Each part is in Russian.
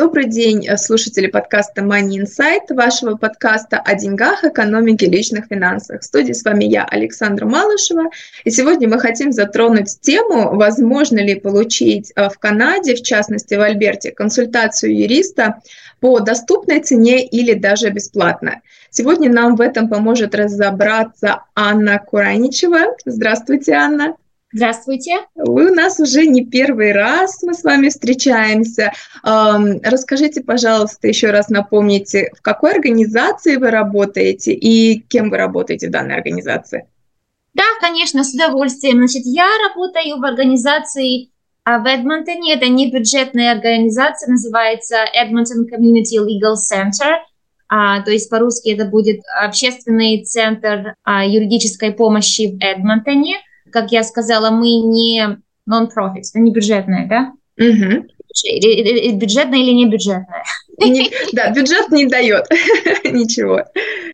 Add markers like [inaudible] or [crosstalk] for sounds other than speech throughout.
Добрый день, э, слушатели подкаста Money Insight, вашего подкаста о деньгах, экономике, личных финансах. В студии с вами я, Александра Малышева. И сегодня мы хотим затронуть тему, возможно ли получить э, в Канаде, в частности в Альберте, консультацию юриста по доступной цене или даже бесплатно. Сегодня нам в этом поможет разобраться Анна Кураничева. Здравствуйте, Анна. Здравствуйте. Вы у нас уже не первый раз, мы с вами встречаемся. Расскажите, пожалуйста, еще раз напомните, в какой организации вы работаете и кем вы работаете в данной организации? Да, конечно, с удовольствием. Значит, я работаю в организации а, в Эдмонтоне. Это не бюджетная организация, называется Edmonton Community Legal Center. А, то есть по-русски это будет общественный центр а, юридической помощи в Эдмонтоне – как я сказала, мы не non-profit, не бюджетная, да? Угу. Бюджетная или не бюджетная? Не, да, бюджет не дает [laughs] ничего.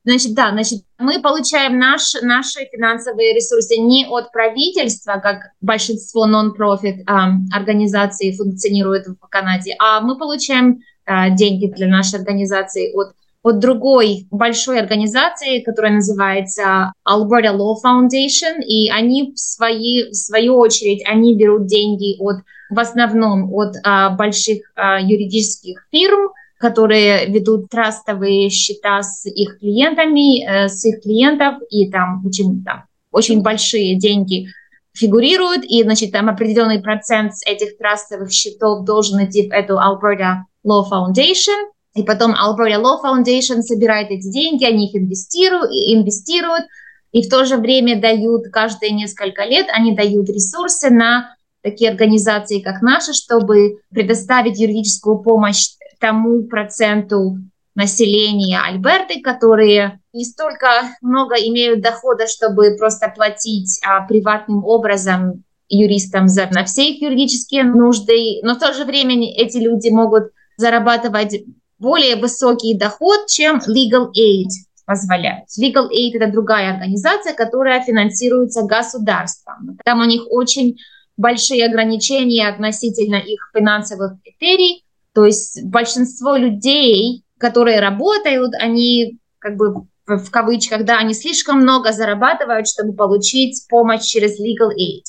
Значит, да, значит, мы получаем наш, наши финансовые ресурсы не от правительства, как большинство non-profit э, организаций функционирует в Канаде, а мы получаем э, деньги для нашей организации от от другой большой организации, которая называется Alberta Law Foundation, и они в, свои, в свою очередь, они берут деньги от, в основном от а, больших а, юридических фирм, которые ведут трастовые счета с их клиентами, э, с их клиентов, и там там очень большие деньги фигурируют, и, значит, там определенный процент этих трастовых счетов должен идти в эту Alberta Law Foundation, и потом Alberta Law Foundation собирает эти деньги, они их инвестируют, инвестируют и в то же время дают каждые несколько лет, они дают ресурсы на такие организации, как наши, чтобы предоставить юридическую помощь тому проценту населения Альберты, которые не столько много имеют дохода, чтобы просто платить а, приватным образом юристам за, на все их юридические нужды, но в то же время эти люди могут зарабатывать более высокий доход, чем Legal Aid позволяет. Legal Aid – это другая организация, которая финансируется государством. Там у них очень большие ограничения относительно их финансовых критерий. То есть большинство людей, которые работают, они как бы в кавычках, да, они слишком много зарабатывают, чтобы получить помощь через Legal Aid.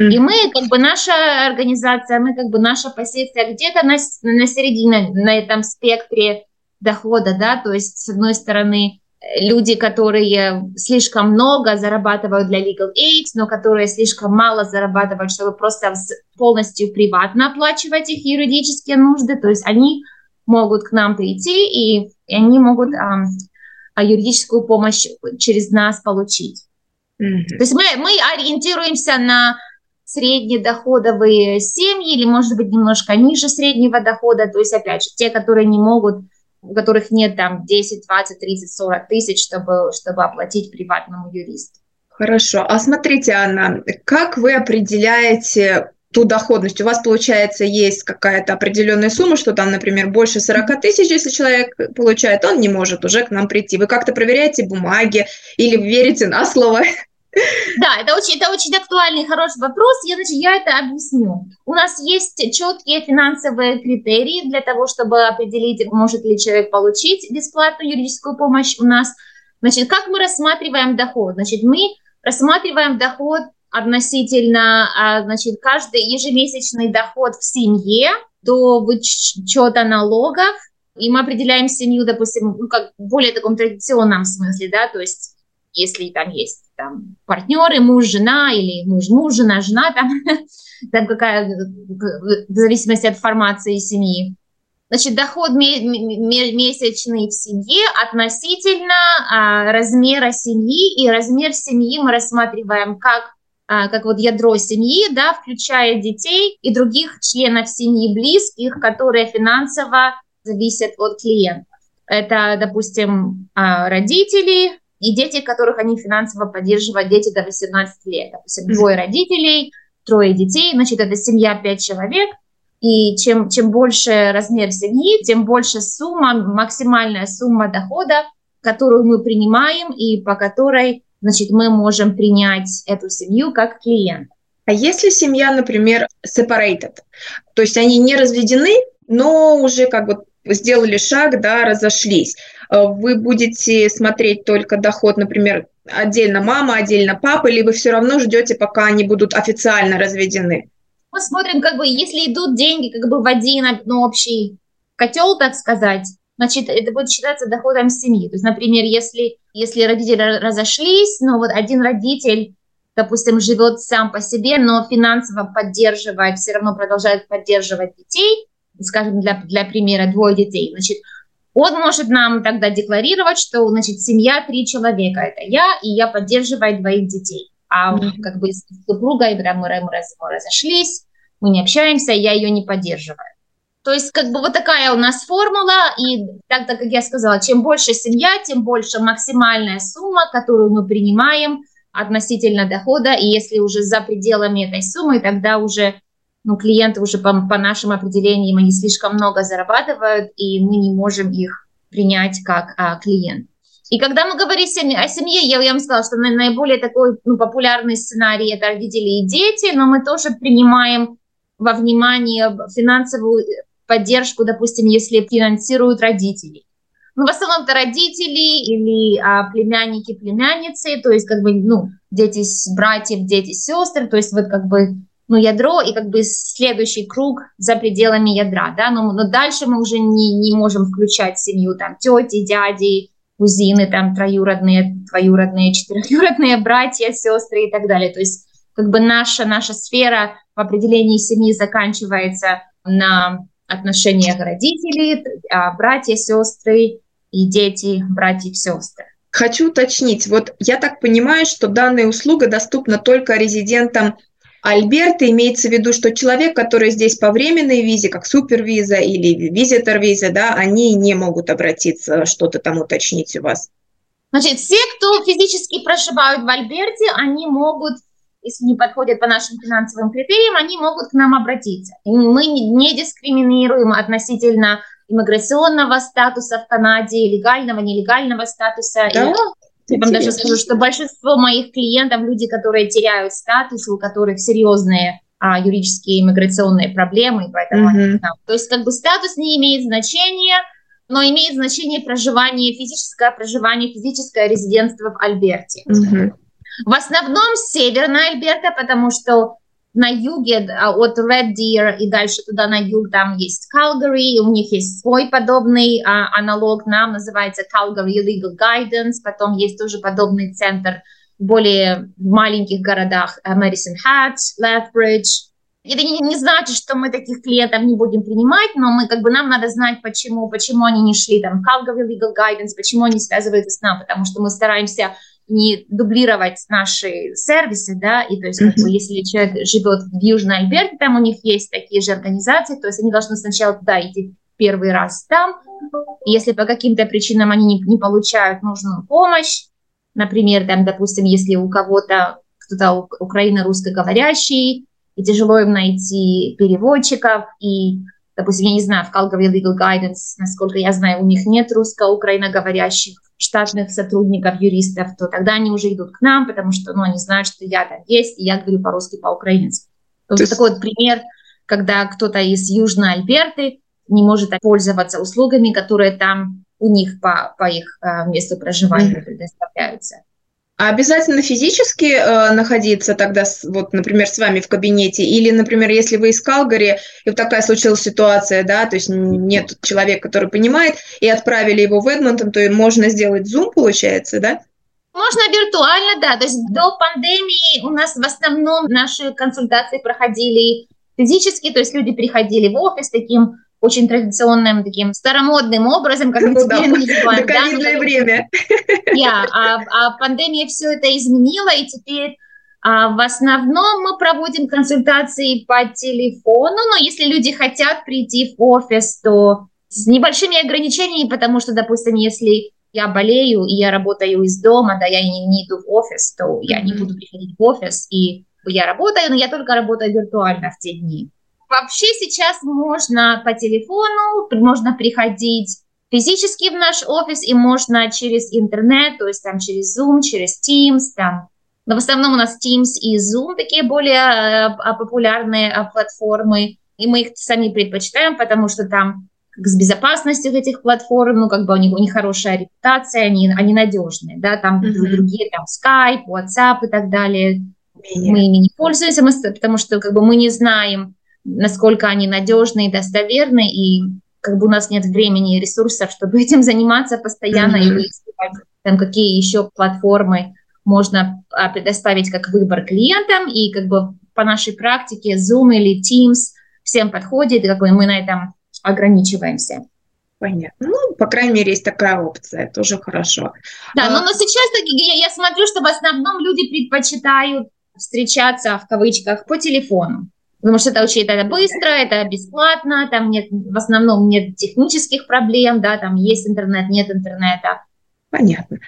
И мы, как бы наша организация, мы как бы наша позиция где-то на, на середине, на этом спектре дохода, да, то есть с одной стороны люди, которые слишком много зарабатывают для legal aid, но которые слишком мало зарабатывают, чтобы просто полностью приватно оплачивать их юридические нужды, то есть они могут к нам прийти и, и они могут а, а юридическую помощь через нас получить. Mm-hmm. То есть мы, мы ориентируемся на среднедоходовые семьи или, может быть, немножко ниже среднего дохода, то есть, опять же, те, которые не могут, у которых нет там 10, 20, 30, 40 тысяч, чтобы, чтобы оплатить приватному юристу. Хорошо. А смотрите, Анна, как вы определяете ту доходность. У вас, получается, есть какая-то определенная сумма, что там, например, больше 40 тысяч, если человек получает, он не может уже к нам прийти. Вы как-то проверяете бумаги или верите на слово? Да, это очень, это очень актуальный, хороший вопрос. Я, значит, я это объясню. У нас есть четкие финансовые критерии для того, чтобы определить, может ли человек получить бесплатную юридическую помощь у нас. Значит, как мы рассматриваем доход? Значит, мы рассматриваем доход относительно, а, значит, каждый ежемесячный доход в семье до вычета налогов, и мы определяем семью, допустим, ну, как в более таком традиционном смысле, да, то есть если там есть там, партнеры, муж, жена, или муж, муж, жена, жена, там, [laughs] там какая, в зависимости от формации семьи. Значит, доход месячный в семье относительно а, размера семьи, и размер семьи мы рассматриваем как, а, как вот ядро семьи, да, включая детей и других членов семьи близких, которые финансово зависят от клиента. Это, допустим, а, родители и дети, которых они финансово поддерживают, дети до 18 лет. Допустим, двое родителей, трое детей, значит, это семья пять человек. И чем, чем больше размер семьи, тем больше сумма, максимальная сумма дохода, которую мы принимаем и по которой значит, мы можем принять эту семью как клиента. А если семья, например, separated, то есть они не разведены, но уже как бы сделали шаг, да, разошлись, вы будете смотреть только доход, например, отдельно мама, отдельно папа, или вы все равно ждете, пока они будут официально разведены? Мы смотрим, как бы, если идут деньги как бы в один ну, общий котел, так сказать, значит, это будет считаться доходом семьи. То есть, например, если, если родители разошлись, но вот один родитель, допустим, живет сам по себе, но финансово поддерживает, все равно продолжает поддерживать детей, скажем, для, для примера, двое детей, значит, он может нам тогда декларировать, что, значит, семья три человека, это я, и я поддерживаю двоих детей. А mm-hmm. как бы с супругой, мы, мы, мы разошлись, мы не общаемся, я ее не поддерживаю. То есть как бы вот такая у нас формула, и так, так как я сказала, чем больше семья, тем больше максимальная сумма, которую мы принимаем относительно дохода, и если уже за пределами этой суммы, тогда уже ну, клиенты уже по, по нашим определениям, они слишком много зарабатывают, и мы не можем их принять как а, клиент. И когда мы говорим о семье, я, я вам сказала, что наиболее такой ну, популярный сценарий – это родители и дети, но мы тоже принимаем во внимание финансовую поддержку, допустим, если финансируют родители. Ну, в основном это родители или а, племянники, племянницы, то есть как бы, ну, дети, братьев, дети, сестры, то есть вот как бы, ну, ядро и как бы следующий круг за пределами ядра, да, но, но дальше мы уже не, не можем включать семью, там, тети, дяди, кузины, там, троюродные, двоюродные, четырехюродные [laughs] братья, сестры и так далее, то есть как бы наша, наша сфера в определении семьи заканчивается на отношениях родителей, а, братья, сестры и дети, братья, сестры. Хочу уточнить, вот я так понимаю, что данная услуга доступна только резидентам Альберта, имеется в виду, что человек, который здесь по временной визе, как супервиза или визитор виза, да, они не могут обратиться, что-то там уточнить у вас. Значит, все, кто физически проживают в Альберте, они могут если не подходят по нашим финансовым критериям, они могут к нам обратиться. Мы не дискриминируем относительно иммиграционного статуса в Канаде, легального, нелегального статуса. Да? И я вам даже скажу, что большинство моих клиентов люди, которые теряют статус, у которых серьезные а, юридические иммиграционные проблемы, поэтому mm-hmm. да. то есть как бы статус не имеет значения, но имеет значение проживание, физическое проживание, физическое резидентство в Альберте. Mm-hmm. В основном северная Альберта, потому что на юге а, от Red Deer и дальше туда на юг там есть Calgary, у них есть свой подобный а, аналог нам, называется Calgary Legal Guidance, потом есть тоже подобный центр в более маленьких городах uh, Madison Hat, Lethbridge. Это не, не значит, что мы таких клиентов не будем принимать, но мы как бы нам надо знать, почему, почему они не шли там Calgary Legal Guidance, почему они связываются с нами, потому что мы стараемся не дублировать наши сервисы, да, и то есть, как бы, если человек живет в Южной Альберте, там у них есть такие же организации, то есть они должны сначала туда идти первый раз там, если по каким-то причинам они не, не получают нужную помощь, например, там, допустим, если у кого-то кто-то украино русскоговорящий, и тяжело им найти переводчиков, и, допустим, я не знаю, в Calgary Legal Guidance, насколько я знаю, у них нет русско-украиноговорящих штатных сотрудников, юристов, то тогда они уже идут к нам, потому что ну, они знают, что я там есть, и я говорю по-русски, по-украински. Вот есть... такой вот пример, когда кто-то из Южной Альберты не может пользоваться услугами, которые там у них по, по их э, месту проживания mm-hmm. предоставляются. А обязательно физически э, находиться тогда, вот, например, с вами в кабинете? Или, например, если вы из Калгари, и вот такая случилась ситуация, да, то есть нет человека, который понимает, и отправили его в Эдмонтон, то можно сделать Zoom, получается, да? Можно виртуально, да. То есть до пандемии у нас в основном наши консультации проходили физически, то есть люди приходили в офис таким очень традиционным, таким старомодным образом, как мы ну, теперь да, называем. Да, время. Yeah, а, а пандемия все это изменила, и теперь а, в основном мы проводим консультации по телефону, но если люди хотят прийти в офис, то с небольшими ограничениями, потому что, допустим, если я болею и я работаю из дома, да, я не, не иду в офис, то я не буду приходить в офис, и я работаю, но я только работаю виртуально в те дни. Вообще сейчас можно по телефону, можно приходить физически в наш офис, и можно через интернет, то есть там через Zoom, через Teams, там. Но в основном у нас Teams и Zoom такие более э, популярные э, платформы, и мы их сами предпочитаем, потому что там с безопасностью этих платформ, ну, как бы у них, у них хорошая репутация, они, они надежные, да, там mm-hmm. другие, там, Skype, WhatsApp и так далее. Менее. Мы ими не пользуемся, потому что, как бы, мы не знаем, насколько они надежны и достоверны, и как бы у нас нет времени и ресурсов, чтобы [laughs] этим заниматься постоянно mm-hmm. и выяснять, там, какие еще платформы можно а, предоставить как выбор клиентам, и как бы по нашей практике Zoom или Teams всем подходит, и как бы мы на этом ограничиваемся. Понятно. Ну, по крайней мере, есть такая опция, тоже хорошо. Да, а... но, но сейчас я, я смотрю, что в основном люди предпочитают встречаться в кавычках по телефону. Потому что это очень это быстро, это бесплатно, там нет, в основном нет технических проблем, да, там есть интернет, нет интернета. Понятно.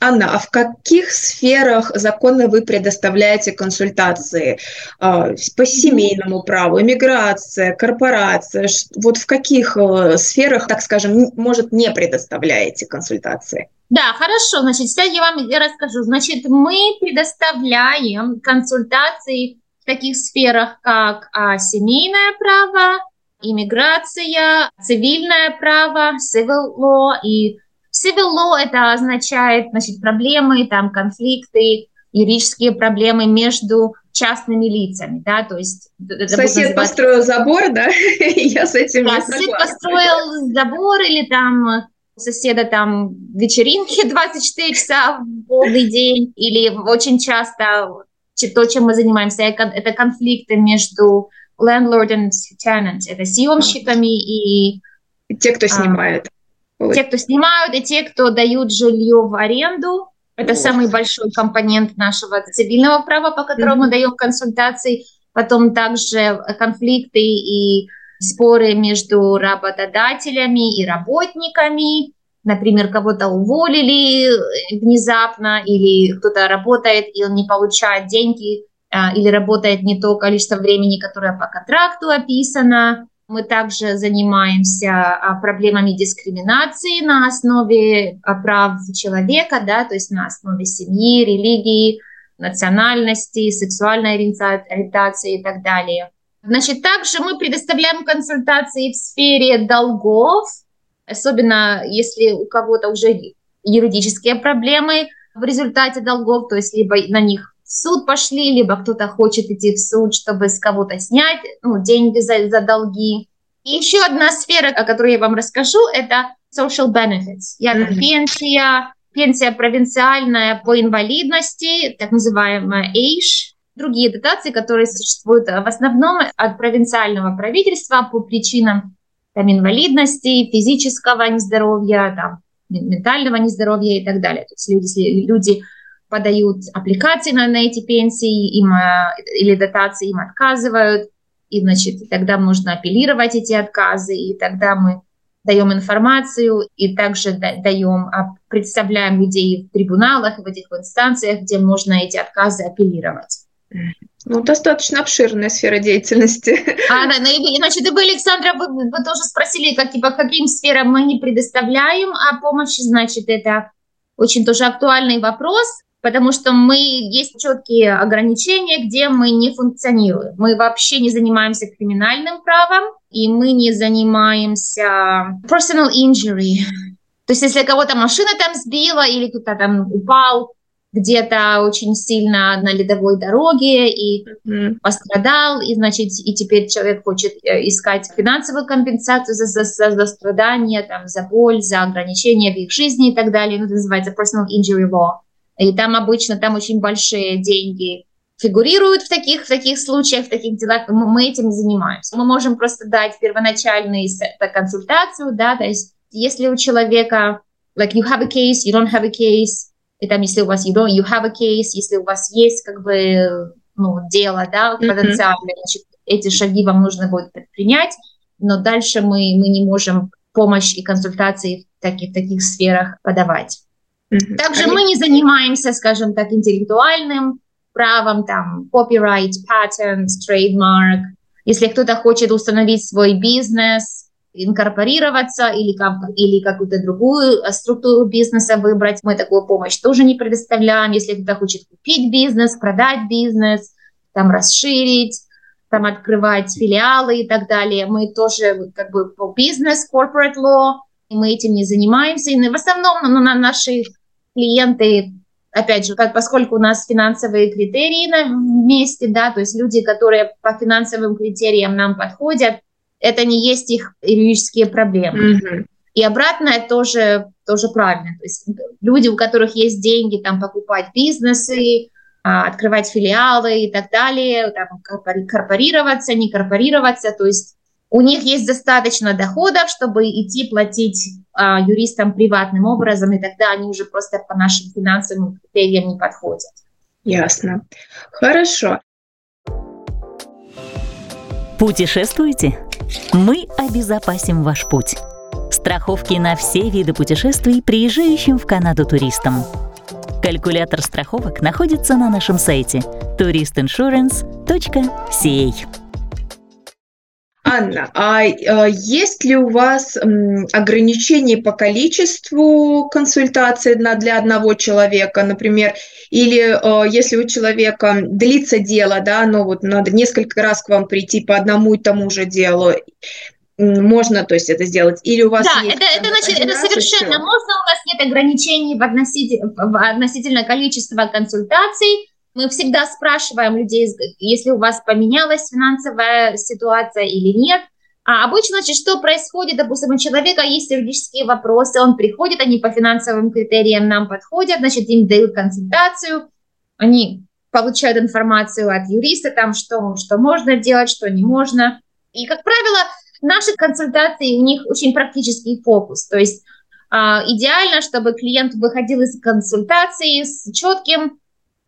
Анна, а в каких сферах закона вы предоставляете консультации? А, по семейному праву, иммиграция, корпорация? Вот в каких э, сферах, так скажем, может, не предоставляете консультации? Да, хорошо. Значит, сейчас я вам расскажу. Значит, мы предоставляем консультации таких сферах, как а, семейное право, иммиграция, цивильное право, civil law. И Civil law это означает значит, проблемы, там, конфликты, юридические проблемы между частными лицами, да, то есть... Сосед построил забор, да, [laughs] я с этим да, сосед построил забор или там соседа там вечеринки [laughs] 24 часа в полный день, или очень часто то, чем мы занимаемся, это конфликты между landlord and tenant, это съемщиками и... Те, кто снимает. А, те, кто снимают, и те, кто дают жилье в аренду. Это О. самый большой компонент нашего цивильного права, по которому mm-hmm. мы даем консультации. Потом также конфликты и споры между работодателями и работниками. Например, кого-то уволили внезапно, или кто-то работает, и он не получает деньги, а, или работает не то количество времени, которое по контракту описано. Мы также занимаемся а, проблемами дискриминации на основе а, прав человека, да, то есть на основе семьи, религии, национальности, сексуальной ориентации и так далее. Значит, также мы предоставляем консультации в сфере долгов, особенно если у кого-то уже юридические проблемы в результате долгов, то есть либо на них в суд пошли, либо кто-то хочет идти в суд, чтобы с кого-то снять ну, деньги за, за долги. И еще одна сфера, о которой я вам расскажу, это social benefits. Я mm-hmm. пенсия, пенсия провинциальная по инвалидности, так называемая AISH, другие дотации, которые существуют в основном от провинциального правительства по причинам там, инвалидности, физического нездоровья, там, ментального нездоровья и так далее. То есть люди, люди подают аппликации на, на эти пенсии, им, э, или дотации им отказывают, и, значит, тогда нужно апеллировать эти отказы, и тогда мы даем информацию и также даем, а, представляем людей в трибуналах, в этих инстанциях, где можно эти отказы апеллировать. Ну, достаточно обширная сфера деятельности. [laughs] А, да, ну, и, значит, вы, Александра, вы, вы тоже спросили, как, типа, каким сферам мы не предоставляем а помощи, значит, это очень тоже актуальный вопрос потому что мы есть четкие ограничения, где мы не функционируем. Мы вообще не занимаемся криминальным правом, и мы не занимаемся personal injury. То есть если кого-то машина там сбила или кто-то там упал где-то очень сильно на ледовой дороге и mm-hmm. пострадал, и значит, и теперь человек хочет э, искать финансовую компенсацию за, за, за, за страдания, там, за боль, за ограничения в их жизни и так далее. Ну, это называется personal injury law. И там обычно там очень большие деньги фигурируют в таких, в таких случаях, в таких делах, мы, мы этим занимаемся. Мы можем просто дать первоначальную консультацию, да, то есть если у человека, like you have a case, you don't have a case, и там если у вас you don't, you have a case, если у вас есть как бы ну, дело, да, потенциальное, mm-hmm. значит, эти шаги вам нужно будет предпринять, но дальше мы, мы не можем помощь и консультации в таких, таких сферах подавать. Mm-hmm. Также мы не занимаемся, скажем так, интеллектуальным правом, там, copyright, patents, trademark. Если кто-то хочет установить свой бизнес, инкорпорироваться или, или какую-то другую э, структуру бизнеса выбрать, мы такую помощь тоже не предоставляем. Если кто-то хочет купить бизнес, продать бизнес, там расширить, там открывать филиалы и так далее, мы тоже как бы по бизнес, corporate law, мы этим не занимаемся. И в основном ну, на наши клиенты опять же, поскольку у нас финансовые критерии на месте, да, то есть люди, которые по финансовым критериям нам подходят, это не есть их юридические проблемы. Mm-hmm. И обратное тоже, тоже правильно. То есть люди, у которых есть деньги там покупать бизнесы, а, открывать филиалы и так далее, там, корпорироваться, не корпорироваться, то есть у них есть достаточно доходов, чтобы идти платить а, юристам приватным образом, и тогда они уже просто по нашим финансовым критериям не подходят. Ясно. Хорошо. Путешествуете? Мы обезопасим ваш путь. Страховки на все виды путешествий приезжающим в Канаду туристам. Калькулятор страховок находится на нашем сайте touristinsurance.ca. Анна, а, а есть ли у вас ограничения по количеству консультаций для одного человека, например, или а, если у человека длится дело, да, но вот надо несколько раз к вам прийти по одному и тому же делу, можно, то есть это сделать, или у вас да, есть... Это, это, значит, это совершенно можно, у нас нет ограничений в относительно, в относительно количества консультаций, мы всегда спрашиваем людей, если у вас поменялась финансовая ситуация или нет. А обычно, значит, что происходит, допустим, у человека есть юридические вопросы, он приходит, они по финансовым критериям нам подходят, значит, им дают консультацию, они получают информацию от юриста, там, что, что можно делать, что не можно. И, как правило, наши консультации, у них очень практический фокус, то есть а, идеально, чтобы клиент выходил из консультации с четким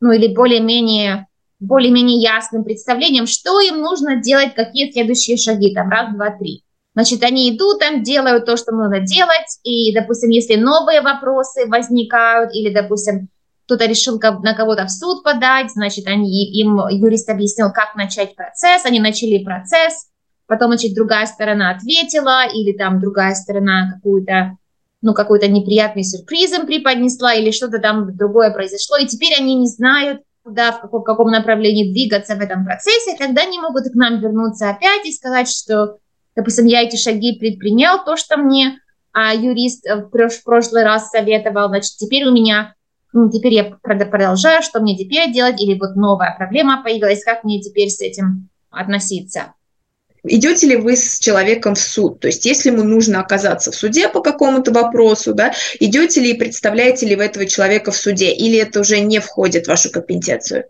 ну или более-менее более-менее ясным представлением, что им нужно делать, какие следующие шаги, там, раз, два, три. Значит, они идут там, делают то, что нужно делать, и, допустим, если новые вопросы возникают, или, допустим, кто-то решил на кого-то в суд подать, значит, они, им юрист объяснил, как начать процесс, они начали процесс, потом, значит, другая сторона ответила, или там другая сторона какую-то ну, какой-то неприятный сюрприз им преподнесла или что-то там другое произошло, и теперь они не знают, куда, в каком, в каком направлении двигаться в этом процессе, тогда они могут к нам вернуться опять и сказать, что, допустим, я эти шаги предпринял, то, что мне а, юрист в, в прошлый раз советовал, значит, теперь у меня, ну, теперь я продолжаю, что мне теперь делать, или вот новая проблема появилась, как мне теперь с этим относиться идете ли вы с человеком в суд? То есть, если ему нужно оказаться в суде по какому-то вопросу, да, идете ли и представляете ли вы этого человека в суде, или это уже не входит в вашу компетенцию?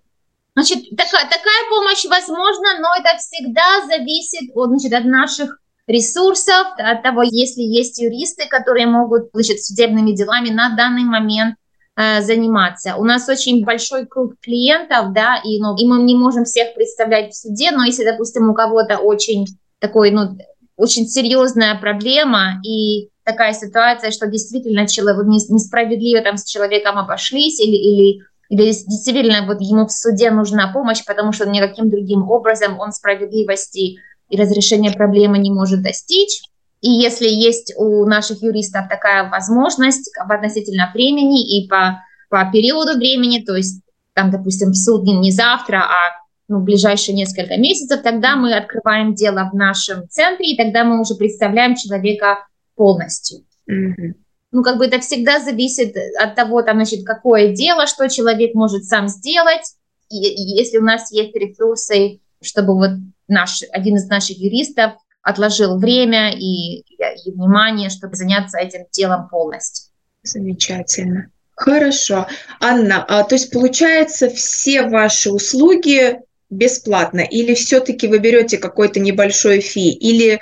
Значит, такая, такая помощь возможна, но это всегда зависит от, значит, от наших ресурсов, от того, если есть юристы, которые могут значит, судебными делами на данный момент заниматься. У нас очень большой круг клиентов, да, и, ну, и мы не можем всех представлять в суде, но если, допустим, у кого-то очень такой, ну, очень серьезная проблема и такая ситуация, что действительно человек, несправедливо там с человеком обошлись или, или, или действительно вот ему в суде нужна помощь, потому что никаким другим образом он справедливости и разрешения проблемы не может достичь, и если есть у наших юристов такая возможность относительно времени и по, по периоду времени, то есть там, допустим, суд не завтра, а ну, в ближайшие несколько месяцев, тогда мы открываем дело в нашем центре, и тогда мы уже представляем человека полностью. Mm-hmm. Ну, как бы это всегда зависит от того, там, значит, какое дело, что человек может сам сделать. И, и если у нас есть ресурсы, чтобы вот наш, один из наших юристов отложил время и, и внимание, чтобы заняться этим делом полностью. Замечательно. Хорошо. Анна, а, то есть получается все ваши услуги бесплатно или все-таки вы берете какой-то небольшой фи или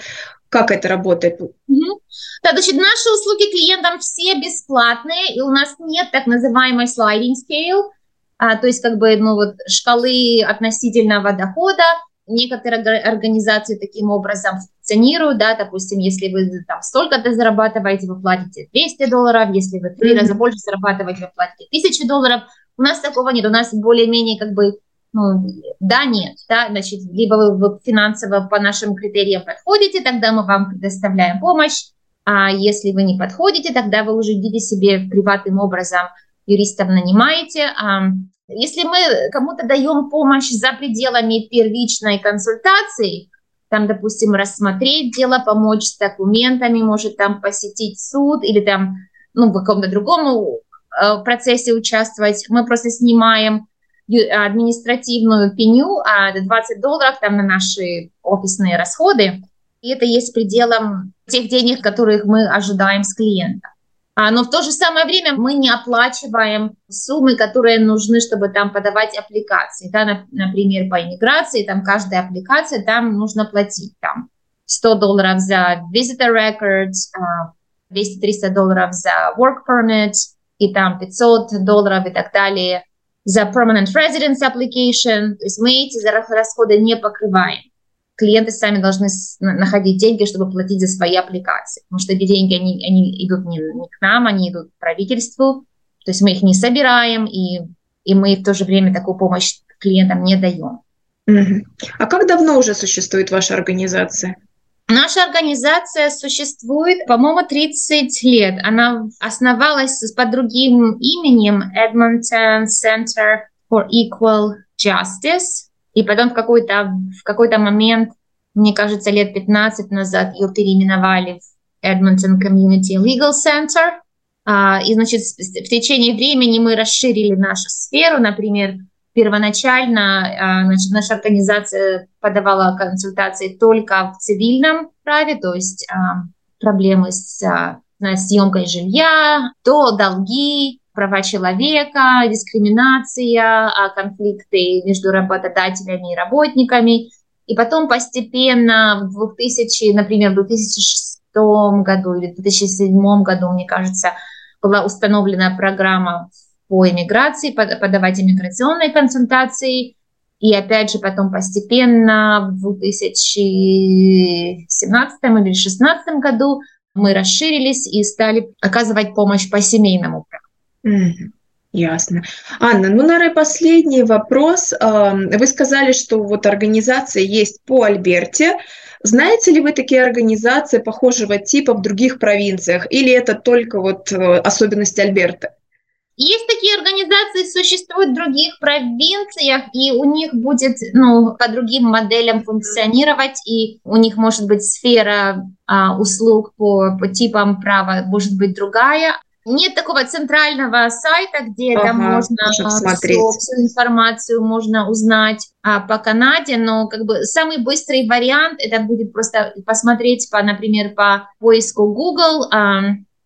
как это работает? Угу. Да, значит, наши услуги клиентам все бесплатные, и у нас нет так называемой sliding scale, а, то есть как бы ну, вот, шкалы относительного дохода, некоторые организации таким образом функционируют, да, допустим, если вы там столько-то зарабатываете, вы платите 200 долларов, если вы три раза больше зарабатываете, вы платите 1000 долларов. У нас такого нет, у нас более-менее как бы ну, да, нет, да, значит, либо вы, вы финансово по нашим критериям подходите, тогда мы вам предоставляем помощь, а если вы не подходите, тогда вы уже идите себе приватным образом юристов нанимаете. А если мы кому-то даем помощь за пределами первичной консультации, там, допустим, рассмотреть дело, помочь с документами, может там посетить суд или там, ну, в каком-то другом э, процессе участвовать, мы просто снимаем административную пеню, а 20 долларов там на наши офисные расходы. И это есть пределом тех денег, которых мы ожидаем с клиента. А, но в то же самое время мы не оплачиваем суммы, которые нужны, чтобы там подавать аппликации. Да, например, по иммиграции, там каждая аппликация, там нужно платить там 100 долларов за visitor records, 200-300 долларов за work permit, и там 500 долларов и так далее за permanent residence application. То есть мы эти расходы не покрываем клиенты сами должны находить деньги, чтобы платить за свои аппликации. Потому что эти деньги, они, они идут не, не к нам, они идут к правительству. То есть мы их не собираем, и, и мы в то же время такую помощь клиентам не даем. А как давно уже существует ваша организация? Наша организация существует, по-моему, 30 лет. Она основалась под другим именем Edmonton Center for Equal Justice. И потом в какой-то в какой-то момент, мне кажется, лет 15 назад ее переименовали в Edmonton Community Legal Center. А, и, значит, в течение времени мы расширили нашу сферу. Например, первоначально а, значит, наша организация подавала консультации только в цивильном праве, то есть а, проблемы с съемкой жилья, то долги, права человека, дискриминация, а, конфликты между работодателями и работниками. И потом постепенно в 2000, например, в 2006 году или в 2007 году, мне кажется, была установлена программа по иммиграции, подавать иммиграционные консультации. И опять же потом постепенно в 2017 или 2016 году мы расширились и стали оказывать помощь по семейному праву. Ясно. Анна, ну, наверное, последний вопрос. Вы сказали, что вот организация есть по Альберте. Знаете ли вы такие организации похожего типа в других провинциях? Или это только вот э, особенности Альберта? Есть такие организации, существуют в других провинциях, и у них будет ну, по другим моделям функционировать, и у них может быть сфера а, услуг по, по типам права, может быть другая. Нет такого центрального сайта, где ага, там можно смотреть. Всю, всю информацию можно узнать а, по Канаде, но как бы самый быстрый вариант это будет просто посмотреть по, например, по поиску Google а,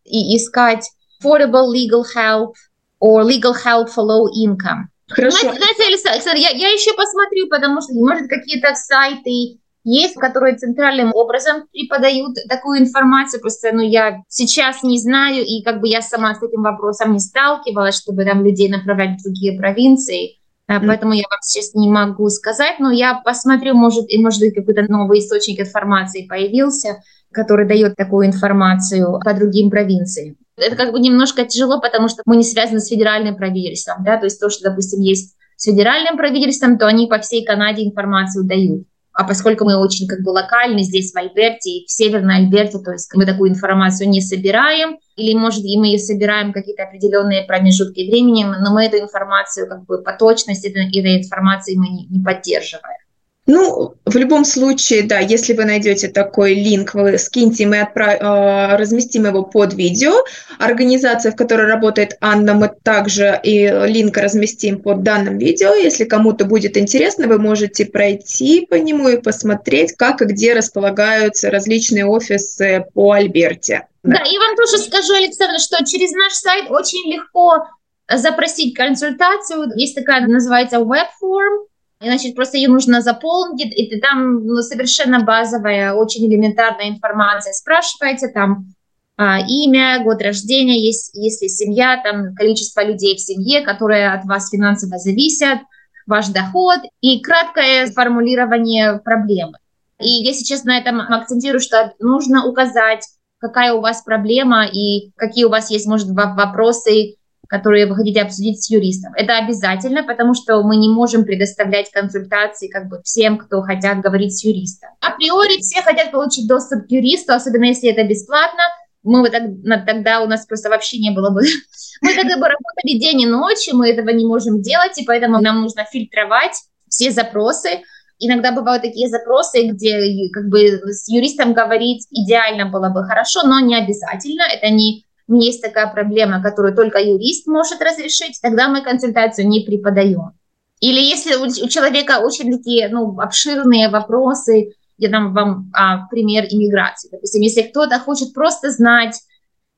и искать affordable legal help or legal help for low income. Хорошо. Знаете, Александр, я, я еще посмотрю, потому что, может, какие-то сайты есть, которые центральным образом преподают такую информацию, просто ну, я сейчас не знаю, и как бы я сама с этим вопросом не сталкивалась, чтобы там людей направлять в другие провинции, mm. поэтому я вам сейчас не могу сказать, но я посмотрю, может, и может быть какой-то новый источник информации появился, который дает такую информацию по другим провинциям. Это как бы немножко тяжело, потому что мы не связаны с федеральным правительством, да, то есть то, что, допустим, есть с федеральным правительством, то они по всей Канаде информацию дают. А поскольку мы очень как бы локальны здесь в Альберте, в Северной Альберте, то есть мы такую информацию не собираем, или, может, и мы ее собираем какие-то определенные промежутки времени, но мы эту информацию как бы по точности этой информации мы не, не поддерживаем. Ну, в любом случае, да, если вы найдете такой линк, вы скиньте, мы отправ... Э, разместим его под видео. Организация, в которой работает Анна, мы также и линк разместим под данным видео. Если кому-то будет интересно, вы можете пройти по нему и посмотреть, как и где располагаются различные офисы по Альберте. Да, да и вам тоже скажу, Александр, что через наш сайт очень легко запросить консультацию. Есть такая, называется, веб-форм, и, значит, просто ее нужно заполнить, и ты там ну, совершенно базовая, очень элементарная информация. Спрашиваете там а, имя, год рождения, есть, если семья, там количество людей в семье, которые от вас финансово зависят, ваш доход и краткое формулирование проблемы. И я сейчас на этом акцентирую, что нужно указать, какая у вас проблема и какие у вас есть, может, вопросы, которые вы хотите обсудить с юристом. Это обязательно, потому что мы не можем предоставлять консультации как бы всем, кто хотят говорить с юристом. Априори все хотят получить доступ к юристу, особенно если это бесплатно. Мы бы так, тогда у нас просто вообще не было бы... [laughs] Мы тогда бы работали день и ночь, и мы этого не можем делать, и поэтому нам нужно фильтровать все запросы, Иногда бывают такие запросы, где как бы с юристом говорить идеально было бы хорошо, но не обязательно. Это не есть такая проблема, которую только юрист может разрешить, тогда мы консультацию не преподаем. Или если у, человека очень такие ну, обширные вопросы, я дам вам а, пример иммиграции. Допустим, если кто-то хочет просто знать,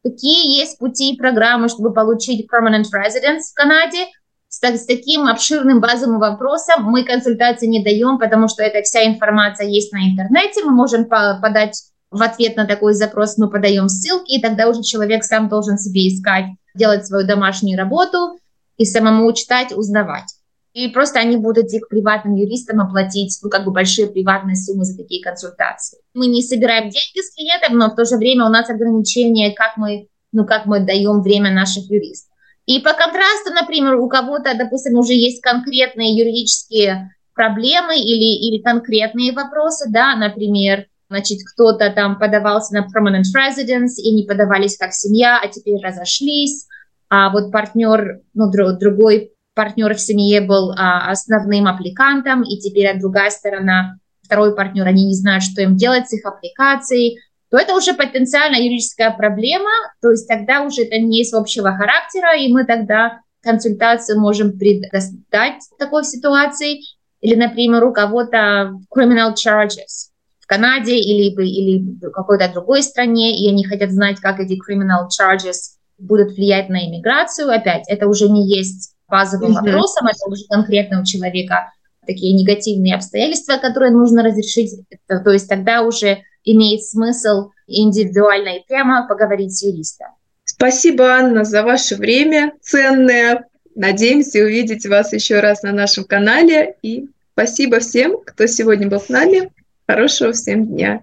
какие есть пути и программы, чтобы получить permanent residence в Канаде, с, с таким обширным базовым вопросом мы консультации не даем, потому что эта вся информация есть на интернете, мы можем по подать в ответ на такой запрос, мы подаем ссылки, и тогда уже человек сам должен себе искать, делать свою домашнюю работу и самому читать, узнавать. И просто они будут идти к приватным юристам оплатить ну, как бы большие приватные суммы за такие консультации. Мы не собираем деньги с клиентов, но в то же время у нас ограничения, как мы, ну, как мы даем время наших юристов. И по контрасту, например, у кого-то, допустим, уже есть конкретные юридические проблемы или, или конкретные вопросы, да, например, значит, кто-то там подавался на permanent residence и не подавались как семья, а теперь разошлись, а вот партнер, ну, другой партнер в семье был а, основным аппликантом, и теперь другая сторона, второй партнер, они не знают, что им делать с их аппликацией, то это уже потенциально юридическая проблема, то есть тогда уже это не есть общего характера, и мы тогда консультацию можем предоставить такой ситуации. Или, например, у кого-то criminal charges в Канаде или, или в какой-то другой стране, и они хотят знать, как эти criminal charges будут влиять на иммиграцию. Опять, это уже не есть базовым mm-hmm. вопросом, это уже конкретно у человека такие негативные обстоятельства, которые нужно разрешить. То есть тогда уже имеет смысл индивидуально и прямо поговорить с юристом. Спасибо, Анна, за ваше время ценное. Надеемся увидеть вас еще раз на нашем канале. И спасибо всем, кто сегодня был с нами. Хорошего всем дня.